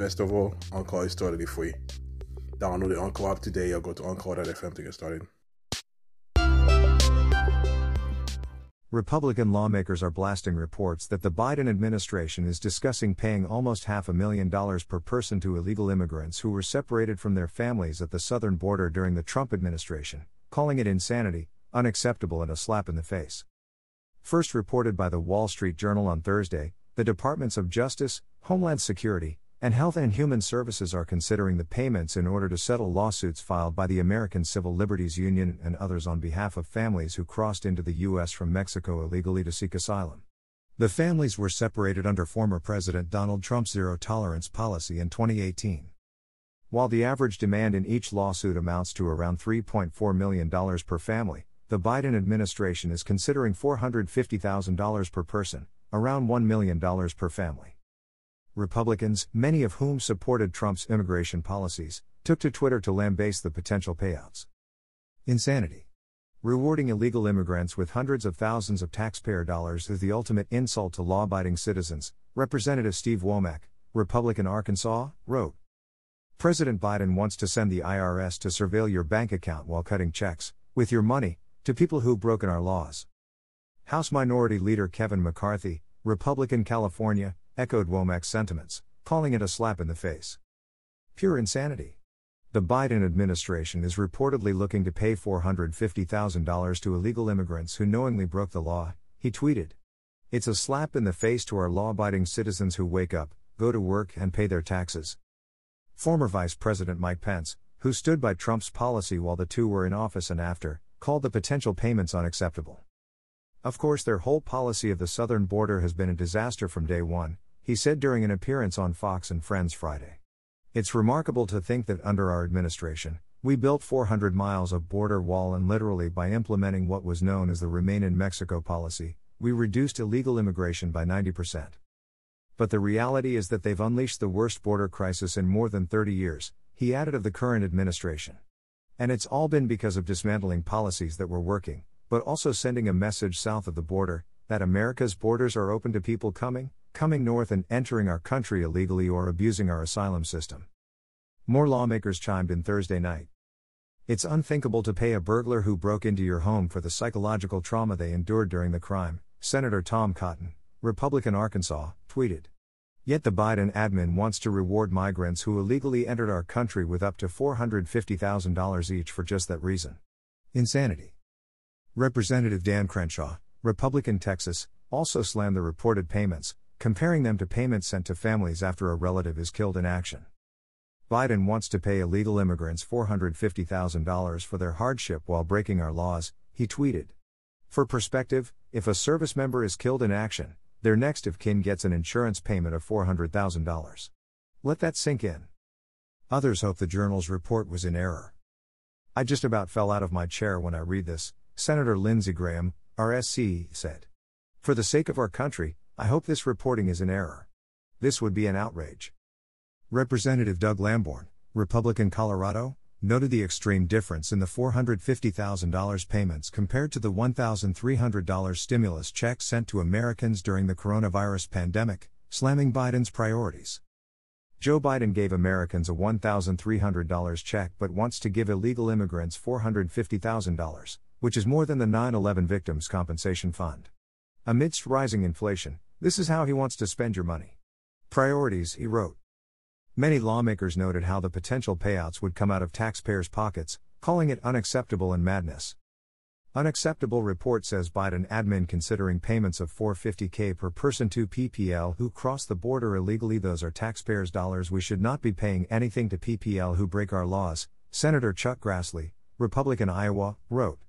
Best of all, Anchor is totally free. Download the Anchor app today or go to Anchor.fm to get started. Republican lawmakers are blasting reports that the Biden administration is discussing paying almost half a million dollars per person to illegal immigrants who were separated from their families at the southern border during the Trump administration, calling it insanity, unacceptable, and a slap in the face. First reported by the Wall Street Journal on Thursday, the Departments of Justice, Homeland Security, and Health and Human Services are considering the payments in order to settle lawsuits filed by the American Civil Liberties Union and others on behalf of families who crossed into the U.S. from Mexico illegally to seek asylum. The families were separated under former President Donald Trump's zero tolerance policy in 2018. While the average demand in each lawsuit amounts to around $3.4 million per family, the Biden administration is considering $450,000 per person, around $1 million per family. Republicans, many of whom supported Trump's immigration policies, took to Twitter to lambaste the potential payouts. Insanity. Rewarding illegal immigrants with hundreds of thousands of taxpayer dollars is the ultimate insult to law abiding citizens, Representative Steve Womack, Republican Arkansas, wrote. President Biden wants to send the IRS to surveil your bank account while cutting checks, with your money, to people who've broken our laws. House Minority Leader Kevin McCarthy, Republican California, echoed Womack's sentiments, calling it a slap in the face. Pure insanity. The Biden administration is reportedly looking to pay $450,000 to illegal immigrants who knowingly broke the law, he tweeted. It's a slap in the face to our law abiding citizens who wake up, go to work, and pay their taxes. Former Vice President Mike Pence, who stood by Trump's policy while the two were in office and after, called the potential payments unacceptable. Of course, their whole policy of the southern border has been a disaster from day one, he said during an appearance on Fox and Friends Friday. It's remarkable to think that under our administration, we built 400 miles of border wall and literally by implementing what was known as the Remain in Mexico policy, we reduced illegal immigration by 90%. But the reality is that they've unleashed the worst border crisis in more than 30 years, he added of the current administration. And it's all been because of dismantling policies that were working, but also sending a message south of the border that America's borders are open to people coming, coming north and entering our country illegally or abusing our asylum system. More lawmakers chimed in Thursday night. It's unthinkable to pay a burglar who broke into your home for the psychological trauma they endured during the crime, Senator Tom Cotton, Republican Arkansas, tweeted. Yet the Biden admin wants to reward migrants who illegally entered our country with up to $450,000 each for just that reason. Insanity. Representative Dan Crenshaw, Republican Texas, also slammed the reported payments, comparing them to payments sent to families after a relative is killed in action. Biden wants to pay illegal immigrants $450,000 for their hardship while breaking our laws, he tweeted. For perspective, if a service member is killed in action, their next of kin gets an insurance payment of $400,000. Let that sink in. Others hope the journal's report was in error. I just about fell out of my chair when I read this, Senator Lindsey Graham, RSC, said. For the sake of our country, I hope this reporting is in error. This would be an outrage. Representative Doug Lamborn, Republican Colorado, noted the extreme difference in the $450,000 payments compared to the $1,300 stimulus check sent to Americans during the coronavirus pandemic, slamming Biden's priorities. Joe Biden gave Americans a $1,300 check but wants to give illegal immigrants $450,000, which is more than the 9 11 Victims Compensation Fund. Amidst rising inflation, this is how he wants to spend your money. Priorities, he wrote. Many lawmakers noted how the potential payouts would come out of taxpayers' pockets, calling it unacceptable and madness. Unacceptable report says Biden admin considering payments of 450k per person to PPL who cross the border illegally those are taxpayers dollars we should not be paying anything to PPL who break our laws, Senator Chuck Grassley, Republican Iowa, wrote.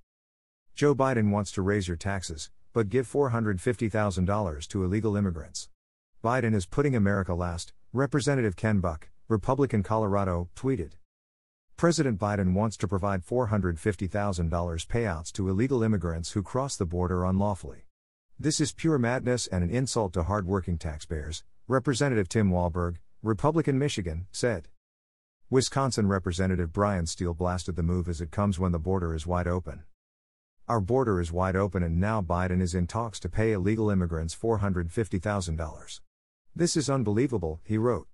Joe Biden wants to raise your taxes, but give $450,000 to illegal immigrants. Biden is putting America last, Representative Ken Buck, Republican Colorado, tweeted. President Biden wants to provide $450,000 payouts to illegal immigrants who cross the border unlawfully. This is pure madness and an insult to hardworking taxpayers, Representative Tim Walberg, Republican Michigan, said. Wisconsin Representative Bryan Steil blasted the move as it comes when the border is wide open. Our border is wide open and now Biden is in talks to pay illegal immigrants $450,000. This is unbelievable, he wrote.